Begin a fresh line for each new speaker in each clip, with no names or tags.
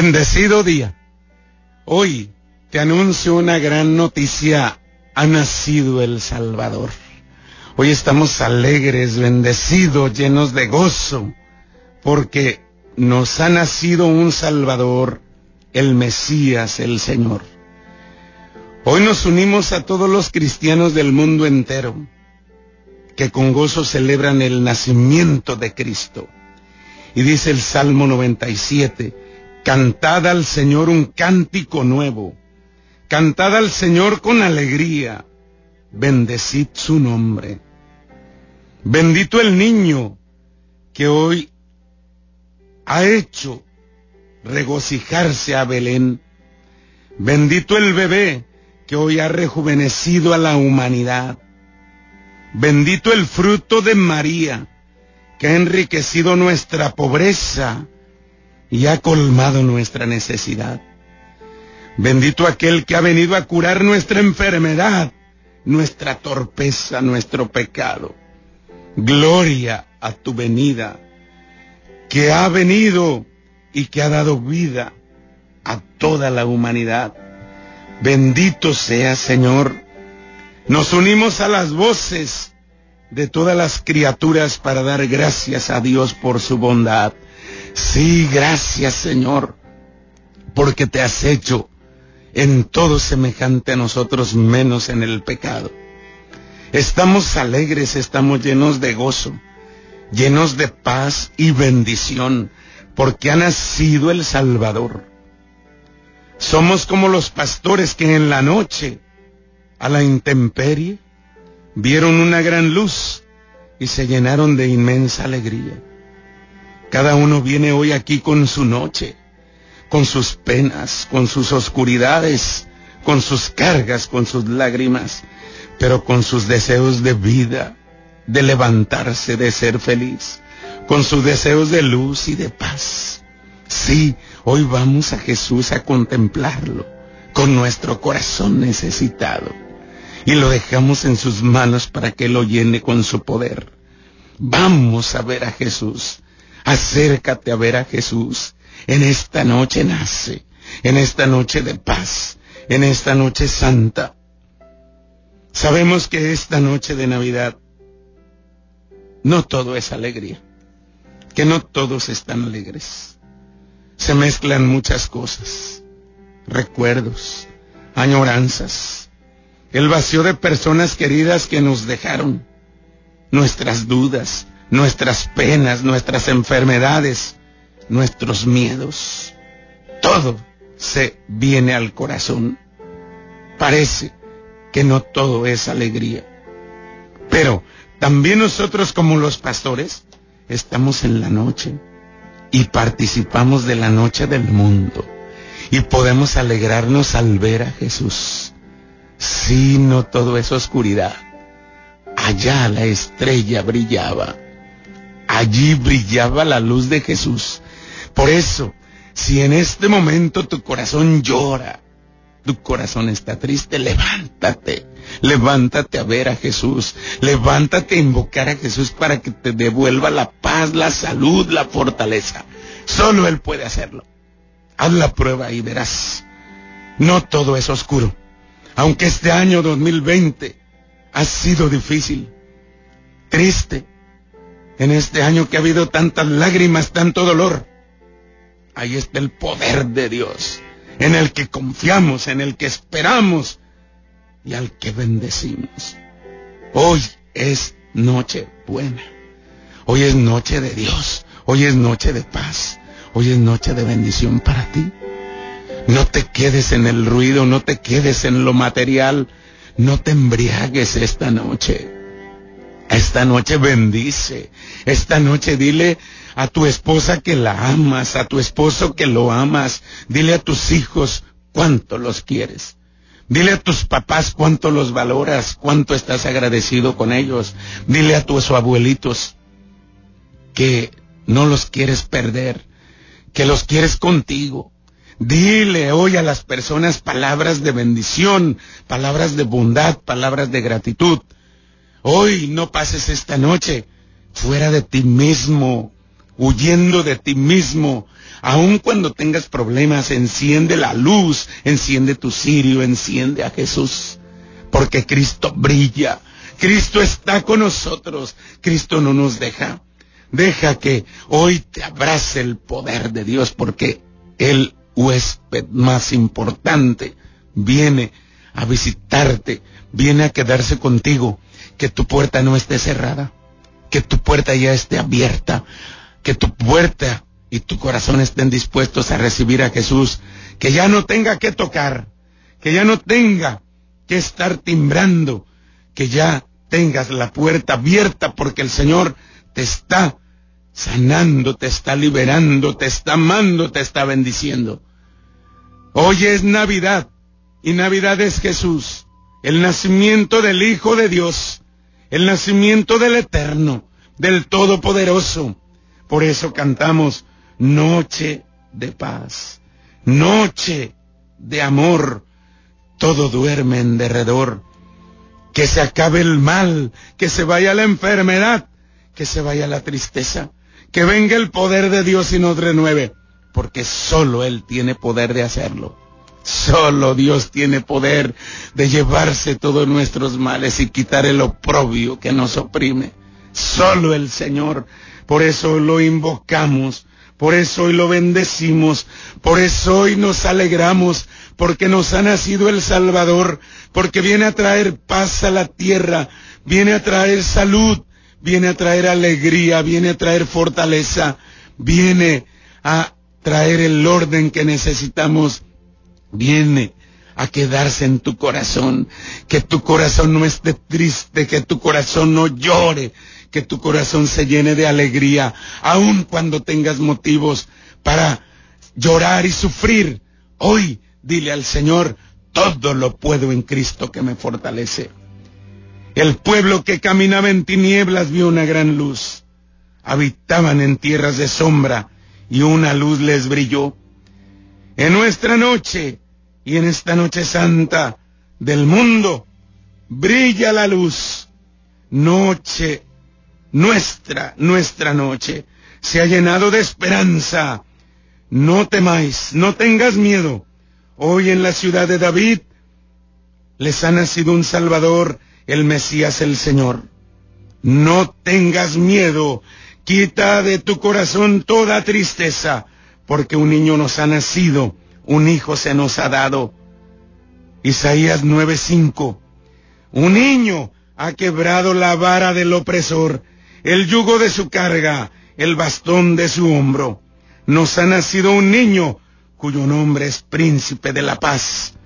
Bendecido día. Hoy te anuncio una gran noticia. Ha nacido el Salvador. Hoy estamos alegres, bendecidos, llenos de gozo, porque nos ha nacido un Salvador, el Mesías, el Señor. Hoy nos unimos a todos los cristianos del mundo entero, que con gozo celebran el nacimiento de Cristo. Y dice el Salmo 97, Cantad al Señor un cántico nuevo. Cantad al Señor con alegría. Bendecid su nombre. Bendito el niño que hoy ha hecho regocijarse a Belén. Bendito el bebé que hoy ha rejuvenecido a la humanidad. Bendito el fruto de María que ha enriquecido nuestra pobreza y ha colmado nuestra necesidad. Bendito aquel que ha venido a curar nuestra enfermedad, nuestra torpeza, nuestro pecado. Gloria a tu venida, que ha venido y que ha dado vida a toda la humanidad. Bendito sea Señor. Nos unimos a las voces de todas las criaturas para dar gracias a Dios por su bondad. Sí, gracias Señor, porque te has hecho en todo semejante a nosotros menos en el pecado. Estamos alegres, estamos llenos de gozo, llenos de paz y bendición, porque ha nacido el Salvador. Somos como los pastores que en la noche, a la intemperie, vieron una gran luz y se llenaron de inmensa alegría. Cada uno viene hoy aquí con su noche, con sus penas, con sus oscuridades, con sus cargas, con sus lágrimas, pero con sus deseos de vida, de levantarse, de ser feliz, con sus deseos de luz y de paz. Sí, hoy vamos a Jesús a contemplarlo con nuestro corazón necesitado y lo dejamos en sus manos para que lo llene con su poder. Vamos a ver a Jesús Acércate a ver a Jesús. En esta noche nace, en esta noche de paz, en esta noche santa. Sabemos que esta noche de Navidad no todo es alegría, que no todos están alegres. Se mezclan muchas cosas, recuerdos, añoranzas, el vacío de personas queridas que nos dejaron, nuestras dudas, nuestras penas, nuestras enfermedades, nuestros miedos. Todo se viene al corazón. Parece que no todo es alegría. Pero también nosotros como los pastores estamos en la noche y participamos de la noche del mundo y podemos alegrarnos al ver a Jesús. Si no todo es oscuridad. Allá la estrella brillaba allí brillaba la luz de Jesús. Por eso, si en este momento tu corazón llora, tu corazón está triste, levántate, levántate a ver a Jesús, levántate a invocar a Jesús para que te devuelva la paz, la salud, la fortaleza. Solo Él puede hacerlo. Haz la prueba y verás. No todo es oscuro. Aunque este año 2020 ha sido difícil, triste, en este año que ha habido tantas lágrimas, tanto dolor. Ahí está el poder de Dios, en el que confiamos, en el que esperamos y al que bendecimos. Hoy es noche buena. Hoy es noche de Dios. Hoy es noche de paz. Hoy es noche de bendición para ti. No te quedes en el ruido, no te quedes en lo material. No te embriagues esta noche. Esta noche bendice. Esta noche dile a tu esposa que la amas, a tu esposo que lo amas. Dile a tus hijos cuánto los quieres. Dile a tus papás cuánto los valoras, cuánto estás agradecido con ellos. Dile a tus abuelitos que no los quieres perder, que los quieres contigo. Dile hoy a las personas palabras de bendición, palabras de bondad, palabras de gratitud. Hoy no pases esta noche fuera de ti mismo, huyendo de ti mismo. Aun cuando tengas problemas, enciende la luz, enciende tu cirio, enciende a Jesús. Porque Cristo brilla, Cristo está con nosotros, Cristo no nos deja. Deja que hoy te abrace el poder de Dios porque el huésped más importante viene a visitarte, viene a quedarse contigo, que tu puerta no esté cerrada, que tu puerta ya esté abierta, que tu puerta y tu corazón estén dispuestos a recibir a Jesús, que ya no tenga que tocar, que ya no tenga que estar timbrando, que ya tengas la puerta abierta porque el Señor te está sanando, te está liberando, te está amando, te está bendiciendo. Hoy es Navidad y Navidad es Jesús, el nacimiento del Hijo de Dios, el nacimiento del Eterno, del Todopoderoso. Por eso cantamos noche de paz, noche de amor. Todo duerme en derredor. Que se acabe el mal, que se vaya la enfermedad, que se vaya la tristeza, que venga el poder de Dios y nos renueve, porque solo Él tiene poder de hacerlo. Solo Dios tiene poder de llevarse todos nuestros males y quitar el oprobio que nos oprime. Solo el Señor. Por eso lo invocamos, por eso hoy lo bendecimos, por eso hoy nos alegramos, porque nos ha nacido el Salvador, porque viene a traer paz a la tierra, viene a traer salud, viene a traer alegría, viene a traer fortaleza, viene a traer el orden que necesitamos viene a quedarse en tu corazón, que tu corazón no esté triste, que tu corazón no llore, que tu corazón se llene de alegría, aun cuando tengas motivos para llorar y sufrir. Hoy dile al Señor, todo lo puedo en Cristo que me fortalece. El pueblo que caminaba en tinieblas vio una gran luz. Habitaban en tierras de sombra y una luz les brilló. En nuestra noche y en esta noche santa del mundo brilla la luz. Noche, nuestra, nuestra noche, se ha llenado de esperanza. No temáis, no tengas miedo. Hoy en la ciudad de David les ha nacido un Salvador, el Mesías el Señor. No tengas miedo, quita de tu corazón toda tristeza porque un niño nos ha nacido, un hijo se nos ha dado. Isaías 9:5. Un niño ha quebrado la vara del opresor, el yugo de su carga, el bastón de su hombro. Nos ha nacido un niño cuyo nombre es príncipe de la paz.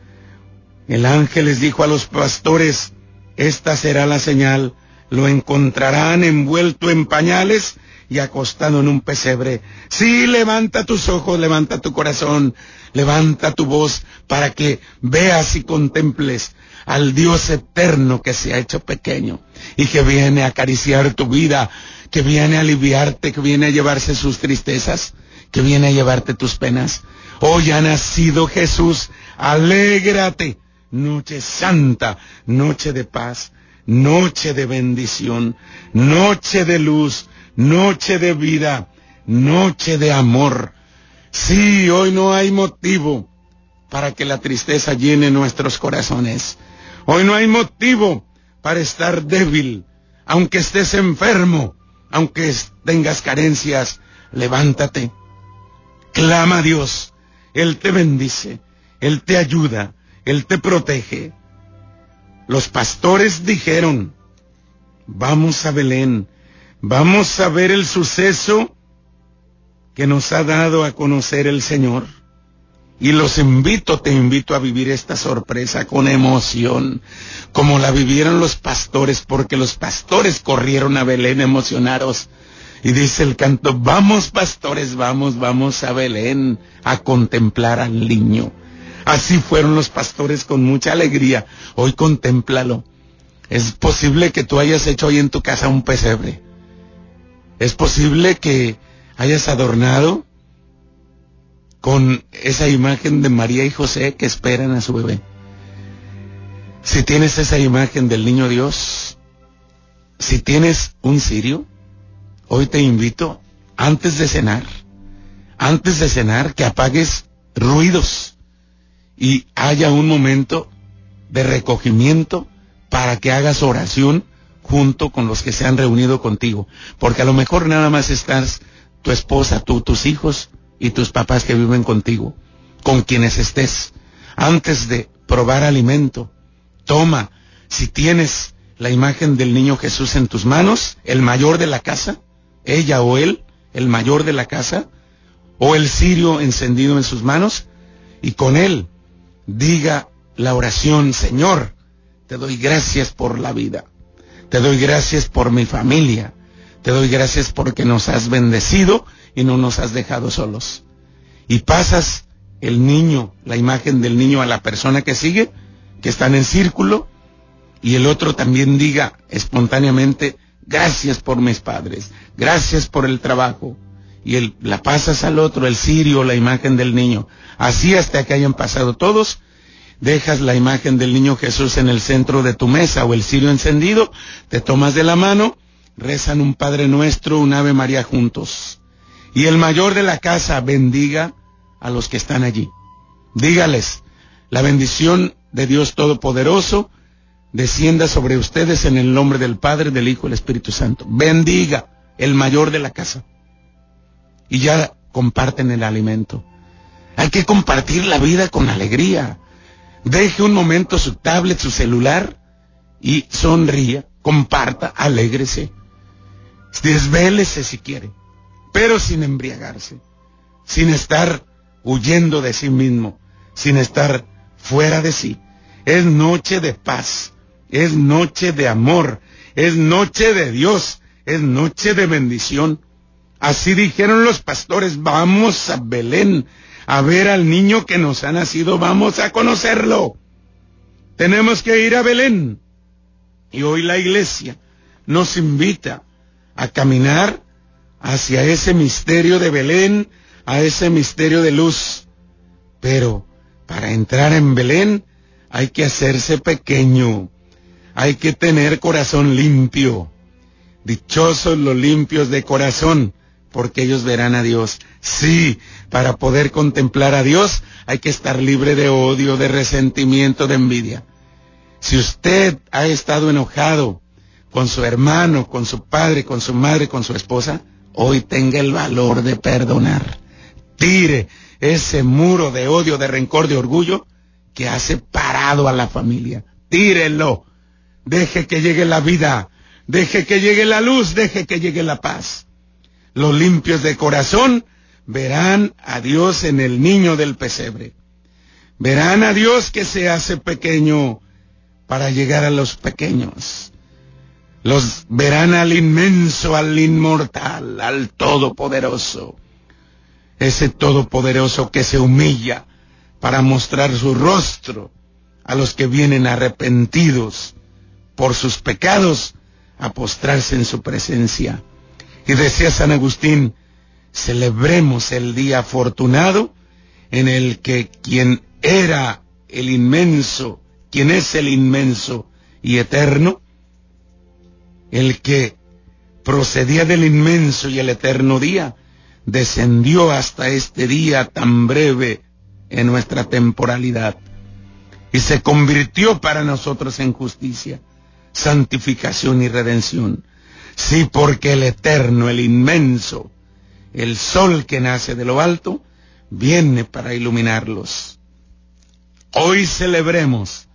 El ángel les dijo a los pastores, esta será la señal, lo encontrarán envuelto en pañales y acostado en un pesebre. Sí, levanta tus ojos, levanta tu corazón, levanta tu voz para que veas y contemples al Dios eterno que se ha hecho pequeño y que viene a acariciar tu vida, que viene a aliviarte, que viene a llevarse sus tristezas, que viene a llevarte tus penas. Hoy ha nacido Jesús, alégrate, noche santa, noche de paz, noche de bendición, noche de luz, noche de vida, noche de amor. Sí, hoy no hay motivo para que la tristeza llene nuestros corazones. Hoy no hay motivo para estar débil, aunque estés enfermo, aunque tengas carencias, levántate. Clama a Dios. Él te bendice, Él te ayuda, Él te protege. Los pastores dijeron, vamos a Belén, Vamos a ver el suceso que nos ha dado a conocer el Señor. Y los invito, te invito a vivir esta sorpresa con emoción, como la vivieron los pastores, porque los pastores corrieron a Belén emocionados. Y dice el canto, vamos pastores, vamos, vamos a Belén a contemplar al niño. Así fueron los pastores con mucha alegría. Hoy contémplalo. Es posible que tú hayas hecho hoy en tu casa un pesebre. Es posible que hayas adornado con esa imagen de María y José que esperan a su bebé. Si tienes esa imagen del niño Dios, si tienes un cirio, hoy te invito antes de cenar, antes de cenar, que apagues ruidos y haya un momento de recogimiento para que hagas oración junto con los que se han reunido contigo. Porque a lo mejor nada más estás tu esposa, tú, tus hijos y tus papás que viven contigo, con quienes estés. Antes de probar alimento, toma, si tienes la imagen del niño Jesús en tus manos, el mayor de la casa, ella o él, el mayor de la casa, o el cirio encendido en sus manos, y con él diga la oración, Señor, te doy gracias por la vida, te doy gracias por mi familia, te doy gracias porque nos has bendecido y no nos has dejado solos. Y pasas el niño, la imagen del niño a la persona que sigue, que están en círculo, y el otro también diga espontáneamente, gracias por mis padres, gracias por el trabajo. Y la pasas al otro, el cirio, la imagen del niño. Así hasta que hayan pasado todos, dejas la imagen del niño Jesús en el centro de tu mesa o el cirio encendido, te tomas de la mano, rezan un Padre Nuestro, un Ave María juntos. Y el mayor de la casa bendiga a los que están allí. Dígales, la bendición de Dios Todopoderoso, descienda sobre ustedes en el nombre del Padre, del Hijo y del Espíritu Santo. Bendiga el mayor de la casa. Y ya comparten el alimento. Hay que compartir la vida con alegría. Deje un momento su tablet, su celular y sonría, comparta, alégrese. Desvélese si quiere, pero sin embriagarse, sin estar huyendo de sí mismo, sin estar fuera de sí. Es noche de paz, es noche de amor, es noche de Dios, es noche de bendición. Así dijeron los pastores, vamos a Belén a ver al niño que nos ha nacido, vamos a conocerlo. Tenemos que ir a Belén. Y hoy la iglesia nos invita a caminar hacia ese misterio de Belén, a ese misterio de luz. Pero para entrar en Belén hay que hacerse pequeño. Hay que tener corazón limpio. Dichosos los limpios de corazón, porque ellos verán a Dios. Sí, para poder contemplar a Dios hay que estar libre de odio, de resentimiento, de envidia. Si usted ha estado enojado con su hermano, con su padre, con su madre, con su esposa, hoy tenga el valor de perdonar. Tire ese muro de odio, de rencor, de orgullo que ha separado a la familia. Tírelo Deje que llegue la vida. Deje que llegue la luz. Deje que llegue la paz. Los limpios de corazón verán a Dios en el niño del pesebre. Verán a Dios que se hace pequeño para llegar a los pequeños. Los verán al inmenso, al inmortal, al todopoderoso. Ese todopoderoso que se humilla para mostrar su rostro a los que vienen arrepentidos por sus pecados a postrarse en su presencia. Y decía San Agustín, celebremos el día afortunado en el que quien era el inmenso, quien es el inmenso y eterno, el que procedía del inmenso y el eterno día, descendió hasta este día tan breve en nuestra temporalidad y se convirtió para nosotros en justicia santificación y redención. Sí, porque el eterno, el inmenso, el sol que nace de lo alto, viene para iluminarlos. Hoy celebremos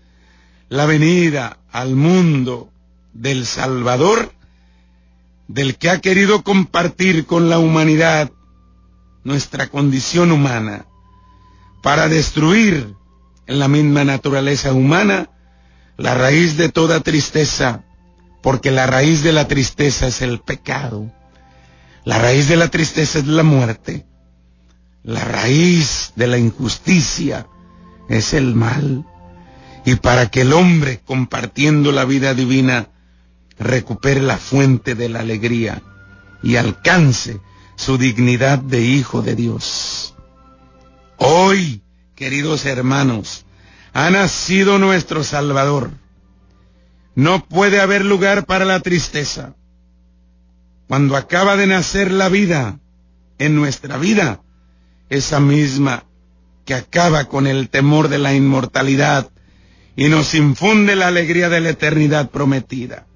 la venida al mundo del Salvador, del que ha querido compartir con la humanidad nuestra condición humana, para destruir en la misma naturaleza humana la raíz de toda tristeza, porque la raíz de la tristeza es el pecado. La raíz de la tristeza es la muerte. La raíz de la injusticia es el mal. Y para que el hombre, compartiendo la vida divina, recupere la fuente de la alegría y alcance su dignidad de hijo de Dios. Hoy, queridos hermanos, ha nacido nuestro Salvador. No puede haber lugar para la tristeza. Cuando acaba de nacer la vida, en nuestra vida, esa misma que acaba con el temor de la inmortalidad y nos infunde la alegría de la eternidad prometida.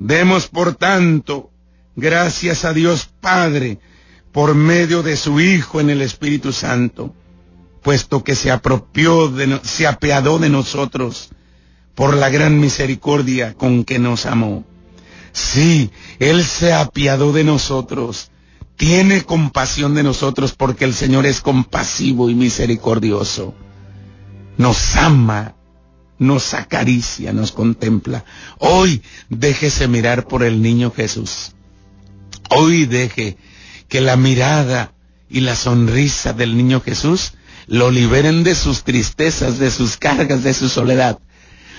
Demos, por tanto, gracias a Dios Padre por medio de su Hijo en el Espíritu Santo, puesto que se apropió de, se apiadó de nosotros por la gran misericordia con que nos amó. Sí, Él se apiadó de nosotros, tiene compasión de nosotros porque el Señor es compasivo y misericordioso. Nos ama, nos acaricia, nos contempla. Hoy déjese mirar por el niño Jesús. Hoy deje que la mirada y la sonrisa del niño Jesús lo liberen de sus tristezas, de sus cargas, de su soledad.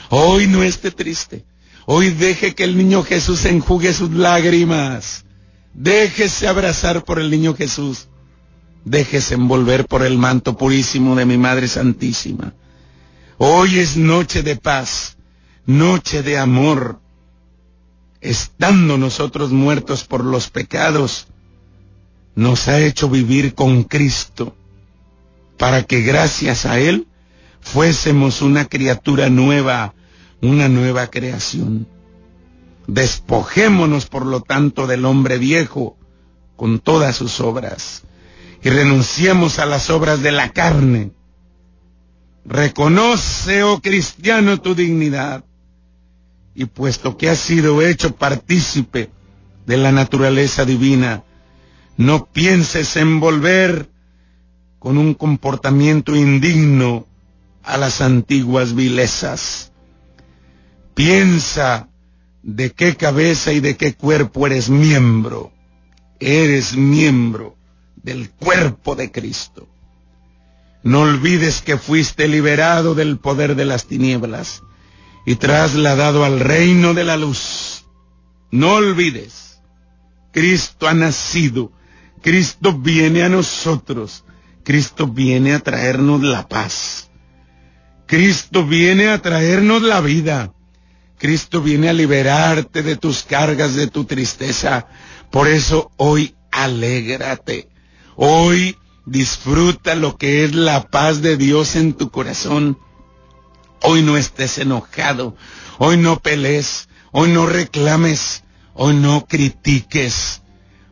Hoy no esté triste. Hoy deje que el niño Jesús enjugue sus lágrimas. Déjese abrazar por el niño Jesús. Déjese envolver por el manto purísimo de mi Madre Santísima. Hoy es noche de paz, noche de amor. Estando nosotros muertos por los pecados, nos ha hecho vivir con Cristo, para que gracias a Él fuésemos una criatura nueva, una nueva creación. Despojémonos, por lo tanto, del hombre viejo con todas sus obras y renunciemos a las obras de la carne. Reconoce, oh cristiano, tu dignidad y puesto que has sido hecho partícipe de la naturaleza divina, no pienses en volver con un comportamiento indigno a las antiguas vilezas. Piensa de qué cabeza y de qué cuerpo eres miembro. Eres miembro del cuerpo de Cristo. No olvides que fuiste liberado del poder de las tinieblas y trasladado al reino de la luz. No olvides, Cristo ha nacido Cristo viene a nosotros. Cristo viene a traernos la paz. Cristo viene a traernos la vida. Cristo viene a liberarte de tus cargas, de tu tristeza. Por eso hoy alégrate. Hoy disfruta lo que es la paz de Dios en tu corazón. Hoy no estés enojado. Hoy no pelees. Hoy no reclames. Hoy no critiques.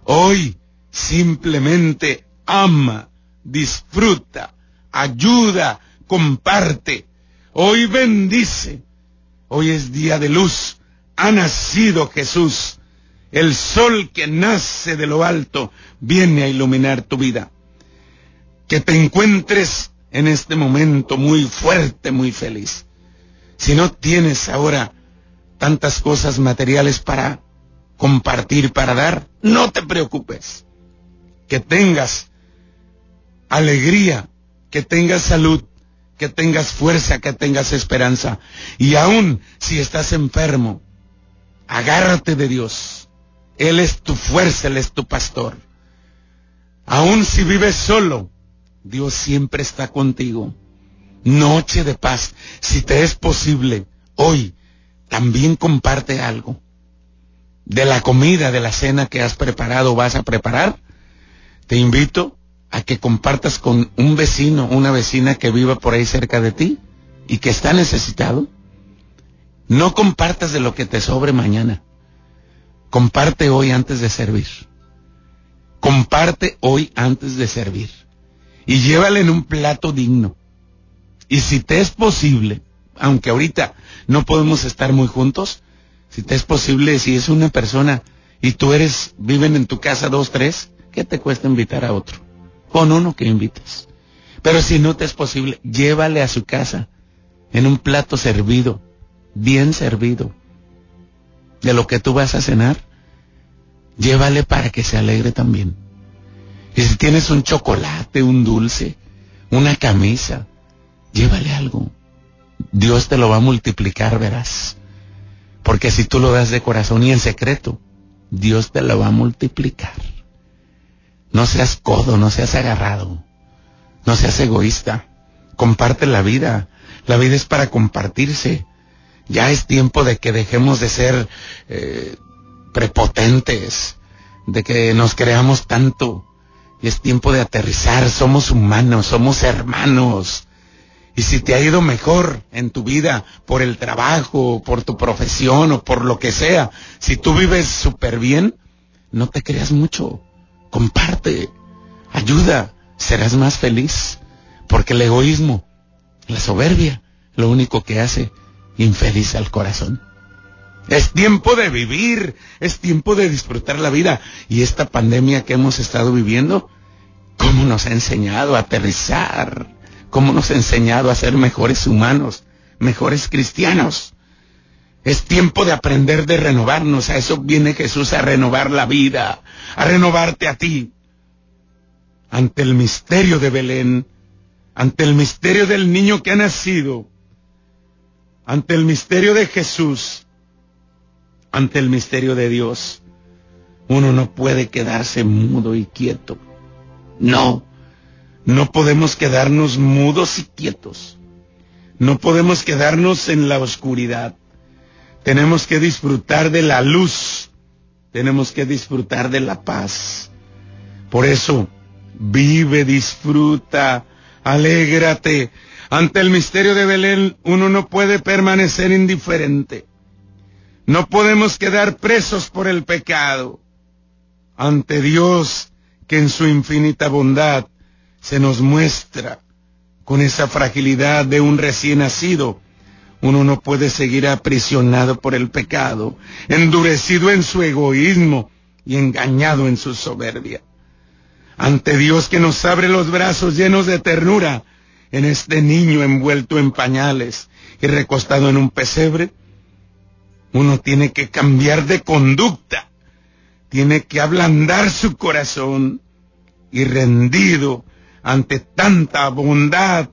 Hoy Simplemente ama, disfruta, ayuda, comparte. Hoy bendice. Hoy es día de luz. Ha nacido Jesús. El sol que nace de lo alto viene a iluminar tu vida. Que te encuentres en este momento muy fuerte, muy feliz. Si no tienes ahora tantas cosas materiales para compartir, para dar, no te preocupes que tengas alegría, que tengas salud, que tengas fuerza, que tengas esperanza. Y aún si estás enfermo, agárrate de Dios. Él es tu fuerza, Él es tu pastor. Aún si vives solo, Dios siempre está contigo. Noche de paz. Si te es posible, hoy también comparte algo. De la comida, de la cena que has preparado, vas a preparar te invito a que compartas con un vecino, una vecina que viva por ahí cerca de ti y que está necesitado. No compartas de lo que te sobre mañana. Comparte hoy antes de servir. Comparte hoy antes de servir. Y llévale en un plato digno. Y si te es posible, aunque ahorita no podemos estar muy juntos, si te es posible, si es una persona y tú eres, viven en tu casa dos, tres, ¿Qué te cuesta invitar a otro? Con uno que invites. Pero si no te es posible, llévale a su casa en un plato servido, bien servido, de lo que tú vas a cenar. Llévale para que se alegre también. Y si tienes un chocolate, un dulce, una camisa, llévale algo. Dios te lo va a multiplicar, verás. Porque si tú lo das de corazón y en secreto, Dios te lo va a multiplicar. No seas codo, no seas agarrado, no seas egoísta. Comparte la vida. La vida es para compartirse. Ya es tiempo de que dejemos de ser eh, prepotentes, de que nos creamos tanto. Y es tiempo de aterrizar, somos humanos, somos hermanos. Y si te ha ido mejor en tu vida por el trabajo, por tu profesión o por lo que sea, si tú vives súper bien, no te creas mucho. Comparte, ayuda, serás más feliz. Porque el egoísmo, la soberbia, lo único que hace infeliz al corazón. Es tiempo de vivir, es tiempo de disfrutar la vida. Y esta pandemia que hemos estado viviendo, ¿cómo nos ha enseñado a aterrizar? cómo nos ha enseñado a ser mejores humanos, mejores cristianos. Es tiempo de aprender de renovarnos. A eso viene Jesús a renovar la vida, a renovarte a ti. Ante el misterio de Belén, ante el misterio del niño que ha nacido, ante el misterio de Jesús, ante el misterio de Dios, uno no puede quedarse mudo y quieto. No, no podemos quedarnos mudos y quietos. No podemos quedarnos en la oscuridad. Tenemos que disfrutar de la luz. Tenemos que disfrutar de la paz. Por eso, vive, disfruta, alégrate. Ante el misterio de Belén uno no puede permanecer indiferente. No podemos quedar presos por el pecado. Ante Dios, que en su infinita bondad se nos muestra con esa fragilidad de un recién nacido. Uno no puede seguir aprisionado por el pecado, endurecido en su egoísmo y engañado en su soberbia. Ante Dios que nos abre los brazos llenos de ternura en este niño envuelto en pañales y recostado en un pesebre, uno tiene que cambiar de conducta, tiene que ablandar su corazón y rendido ante tanta bondad,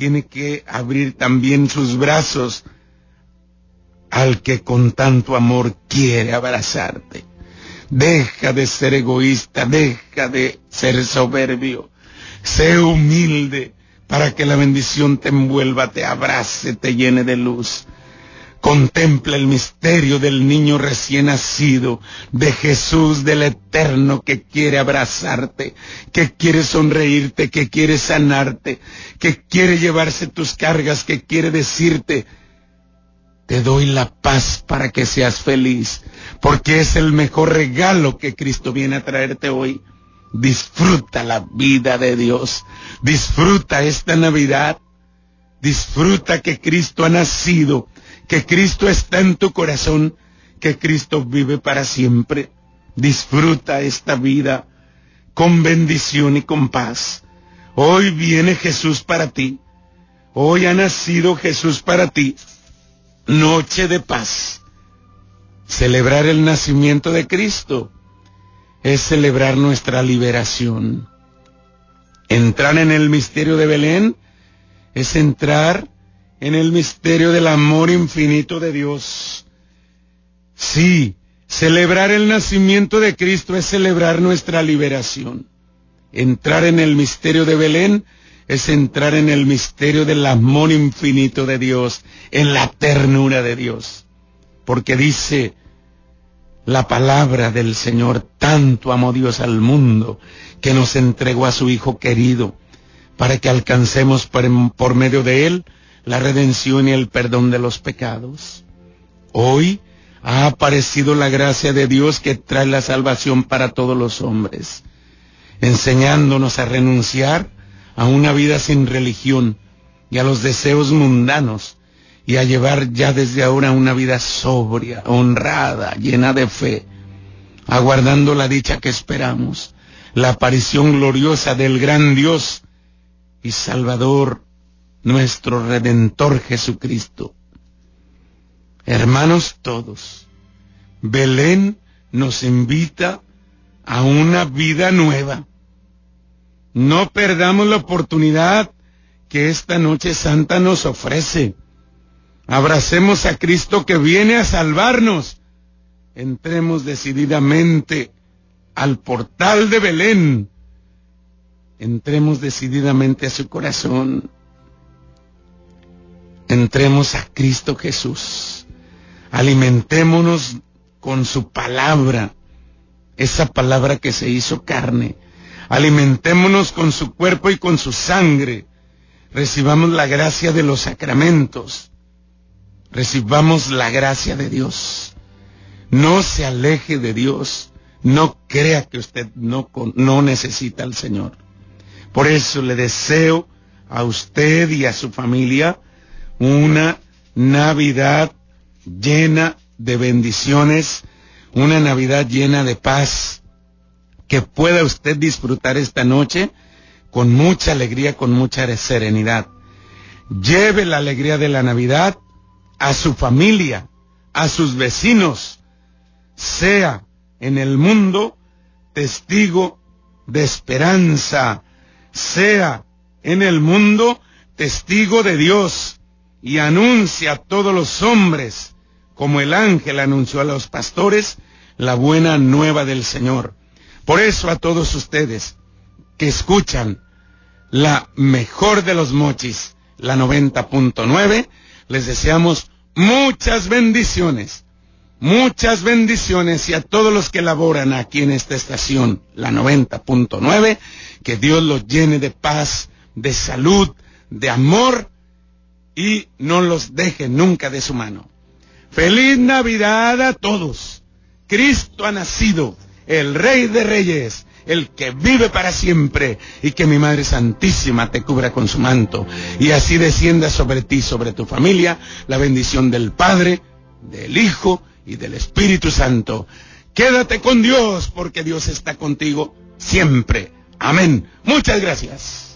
tiene que abrir también sus brazos al que con tanto amor quiere abrazarte. Deja de ser egoísta, deja de ser soberbio, sé humilde para que la bendición te envuelva, te abrace, te llene de luz. Contempla el misterio del niño recién nacido, de Jesús del Eterno que quiere abrazarte, que quiere sonreírte, que quiere sanarte, que quiere llevarse tus cargas, que quiere decirte, te doy la paz para que seas feliz, porque es el mejor regalo que Cristo viene a traerte hoy. Disfruta la vida de Dios, disfruta esta Navidad, disfruta que Cristo ha nacido que Cristo está en tu corazón, que Cristo vive para siempre. Disfruta esta vida con bendición y con paz. Hoy viene Jesús para ti. Hoy ha nacido Jesús para ti. Noche de paz. Celebrar el nacimiento de Cristo es celebrar nuestra liberación. Entrar en el misterio de Belén es entrar en el misterio del amor infinito de Dios. Sí, celebrar el nacimiento de Cristo es celebrar nuestra liberación. Entrar en el misterio de Belén es entrar en el misterio del amor infinito de Dios, en la ternura de Dios. Porque dice la palabra del Señor, tanto amó Dios al mundo, que nos entregó a su Hijo querido, para que alcancemos por, por medio de Él la redención y el perdón de los pecados. Hoy ha aparecido la gracia de Dios que trae la salvación para todos los hombres, enseñándonos a renunciar a una vida sin religión y a los deseos mundanos y a llevar ya desde ahora una vida sobria, honrada, llena de fe, aguardando la dicha que esperamos, la aparición gloriosa del gran Dios y Salvador nuestro Redentor Jesucristo. Hermanos todos, Belén nos invita a una vida nueva. No perdamos la oportunidad que esta noche santa nos ofrece. Abracemos a Cristo que viene a salvarnos. Entremos decididamente al portal de Belén. Entremos decididamente a su corazón entremos a Cristo Jesús. Alimentémonos con su palabra, esa palabra que se hizo carne. Alimentémonos con su cuerpo y con su sangre. Recibamos la gracia de los sacramentos. Recibamos la gracia de Dios. No se aleje de Dios. No crea que usted no, no necesita al Señor. Por eso le deseo a usted y a su familia una Navidad llena de bendiciones, una Navidad llena de paz, que pueda usted disfrutar esta noche con mucha alegría, con mucha serenidad. Lleve la alegría de la Navidad a su familia, a sus vecinos, sea en el mundo testigo de esperanza, sea en el mundo testigo de Dios y anuncia a todos los hombres, como el ángel anunció a los pastores, la buena nueva del Señor. Por eso a todos ustedes que escuchan la mejor de los mochis, la 90.9, les deseamos muchas bendiciones, muchas bendiciones y a todos los que laboran aquí en esta estación, la 90.9, que Dios los llene de paz, de salud, de amor y no los deje nunca de su mano. Feliz Navidad a todos. Cristo ha nacido, el Rey de Reyes, el que vive para siempre, y que mi Madre Santísima te cubra con su manto, y así descienda sobre ti, sobre tu familia, la bendición del Padre, del Hijo y del Espíritu Santo. Quédate con Dios, porque Dios está contigo siempre. Amén. Muchas gracias.